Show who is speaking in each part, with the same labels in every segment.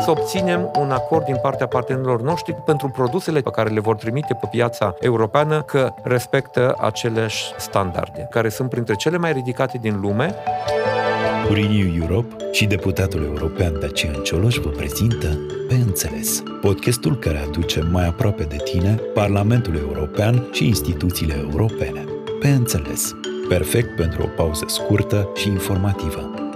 Speaker 1: să obținem un acord din partea partenerilor noștri pentru produsele pe care le vor trimite pe piața europeană că respectă aceleași standarde, care sunt printre cele mai ridicate din lume.
Speaker 2: Renew Europe și deputatul european Dacian Cioloș vă prezintă Pe Înțeles, podcastul care aduce mai aproape de tine Parlamentul European și instituțiile europene. Pe Înțeles, perfect pentru o pauză scurtă și informativă.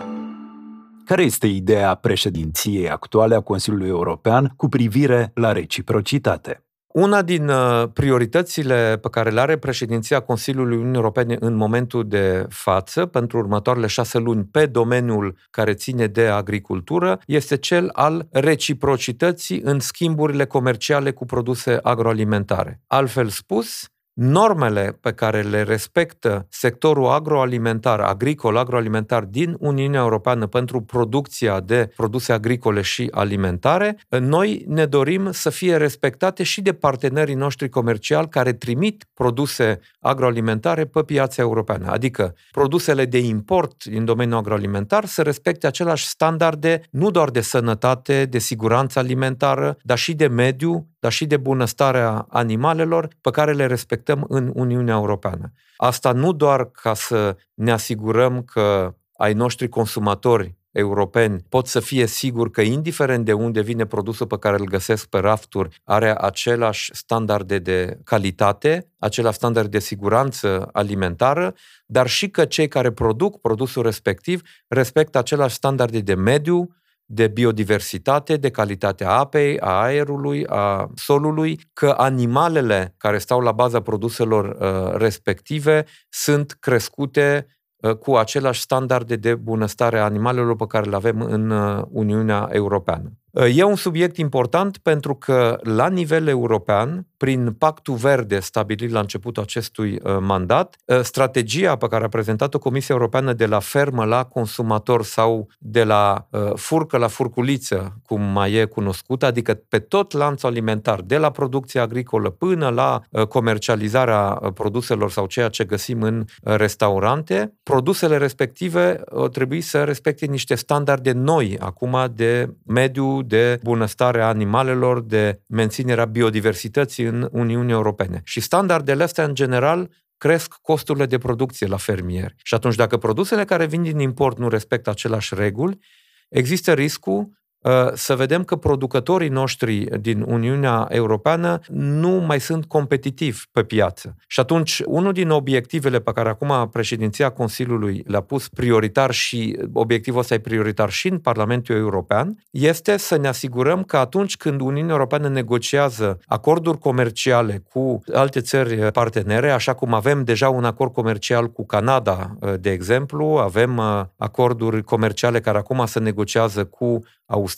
Speaker 2: Care este ideea președinției actuale a Consiliului European cu privire la reciprocitate?
Speaker 1: Una din uh, prioritățile pe care le are președinția Consiliului Uniunii Europene în momentul de față, pentru următoarele șase luni, pe domeniul care ține de agricultură, este cel al reciprocității în schimburile comerciale cu produse agroalimentare. Altfel spus, normele pe care le respectă sectorul agroalimentar, agricol, agroalimentar din Uniunea Europeană pentru producția de produse agricole și alimentare, noi ne dorim să fie respectate și de partenerii noștri comerciali care trimit produse agroalimentare pe piața europeană. Adică produsele de import din domeniul agroalimentar să respecte același standarde nu doar de sănătate, de siguranță alimentară, dar și de mediu, dar și de bunăstarea animalelor pe care le respectăm în Uniunea Europeană. Asta nu doar ca să ne asigurăm că ai noștri consumatori europeni pot să fie sigur că indiferent de unde vine produsul pe care îl găsesc pe rafturi, are același standarde de calitate, același standard de siguranță alimentară, dar și că cei care produc produsul respectiv respectă același standarde de mediu, de biodiversitate, de calitatea apei, a aerului, a solului, că animalele care stau la baza produselor uh, respective sunt crescute uh, cu același standarde de bunăstare a animalelor pe care le avem în uh, Uniunea Europeană. E un subiect important pentru că, la nivel european, prin Pactul Verde stabilit la începutul acestui uh, mandat, uh, strategia pe care a prezentat-o Comisia Europeană de la fermă la consumator sau de la uh, furcă la furculiță, cum mai e cunoscută, adică pe tot lanțul alimentar, de la producția agricolă până la comercializarea produselor sau ceea ce găsim în restaurante, produsele respective trebuie să respecte niște standarde noi acum de mediu, de bunăstarea animalelor, de menținerea biodiversității în Uniunea Europene. Și standardele astea, în general, cresc costurile de producție la fermieri. Și atunci, dacă produsele care vin din import nu respectă aceleași reguli, există riscul Uh, să vedem că producătorii noștri din Uniunea Europeană nu mai sunt competitivi pe piață. Și atunci, unul din obiectivele pe care acum președinția Consiliului le-a pus prioritar și obiectivul ăsta e prioritar și în Parlamentul European, este să ne asigurăm că atunci când Uniunea Europeană negociază acorduri comerciale cu alte țări partenere, așa cum avem deja un acord comercial cu Canada, de exemplu, avem uh, acorduri comerciale care acum se negociază cu Australia,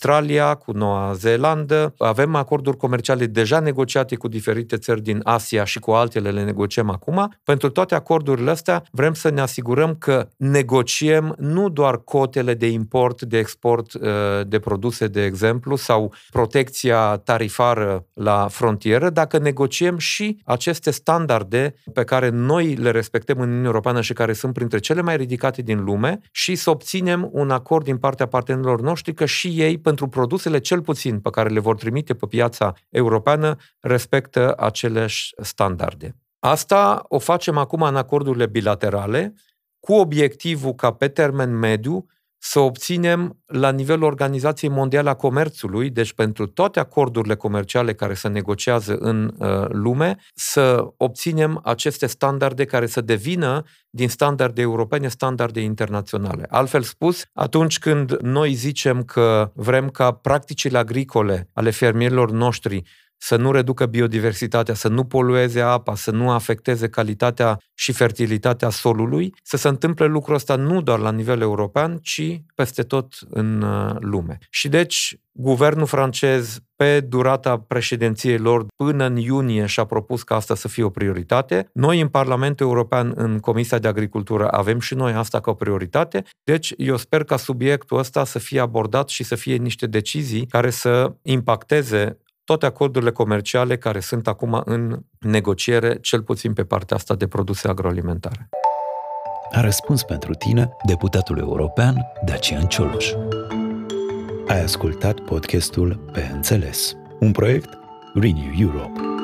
Speaker 1: cu Noua Zeelandă. Avem acorduri comerciale deja negociate cu diferite țări din Asia și cu altele le negociem acum. Pentru toate acordurile astea vrem să ne asigurăm că negociem nu doar cotele de import, de export uh, de produse, de exemplu, sau protecția tarifară la frontieră, dacă negociem și aceste standarde pe care noi le respectăm în Uniunea Europeană și care sunt printre cele mai ridicate din lume și să obținem un acord din partea partenerilor noștri că și ei ei, pentru produsele cel puțin pe care le vor trimite pe piața europeană, respectă aceleași standarde. Asta o facem acum în acordurile bilaterale, cu obiectivul ca pe termen mediu să obținem la nivelul Organizației Mondiale a Comerțului, deci pentru toate acordurile comerciale care se negociază în uh, lume, să obținem aceste standarde care să devină din standarde europene standarde internaționale. Altfel spus, atunci când noi zicem că vrem ca practicile agricole ale fermierilor noștri să nu reducă biodiversitatea, să nu polueze apa, să nu afecteze calitatea și fertilitatea solului, să se întâmple lucrul ăsta nu doar la nivel european, ci peste tot în uh, lume. Și deci, guvernul francez, pe durata președinției lor, până în iunie, și-a propus ca asta să fie o prioritate. Noi, în Parlamentul European, în Comisia de Agricultură, avem și noi asta ca o prioritate. Deci, eu sper ca subiectul ăsta să fie abordat și să fie niște decizii care să impacteze toate acordurile comerciale care sunt acum în negociere, cel puțin pe partea asta de produse agroalimentare.
Speaker 2: A răspuns pentru tine deputatul european Dacian Cioloș. Ai ascultat podcastul Pe Înțeles, un proiect Renew Europe.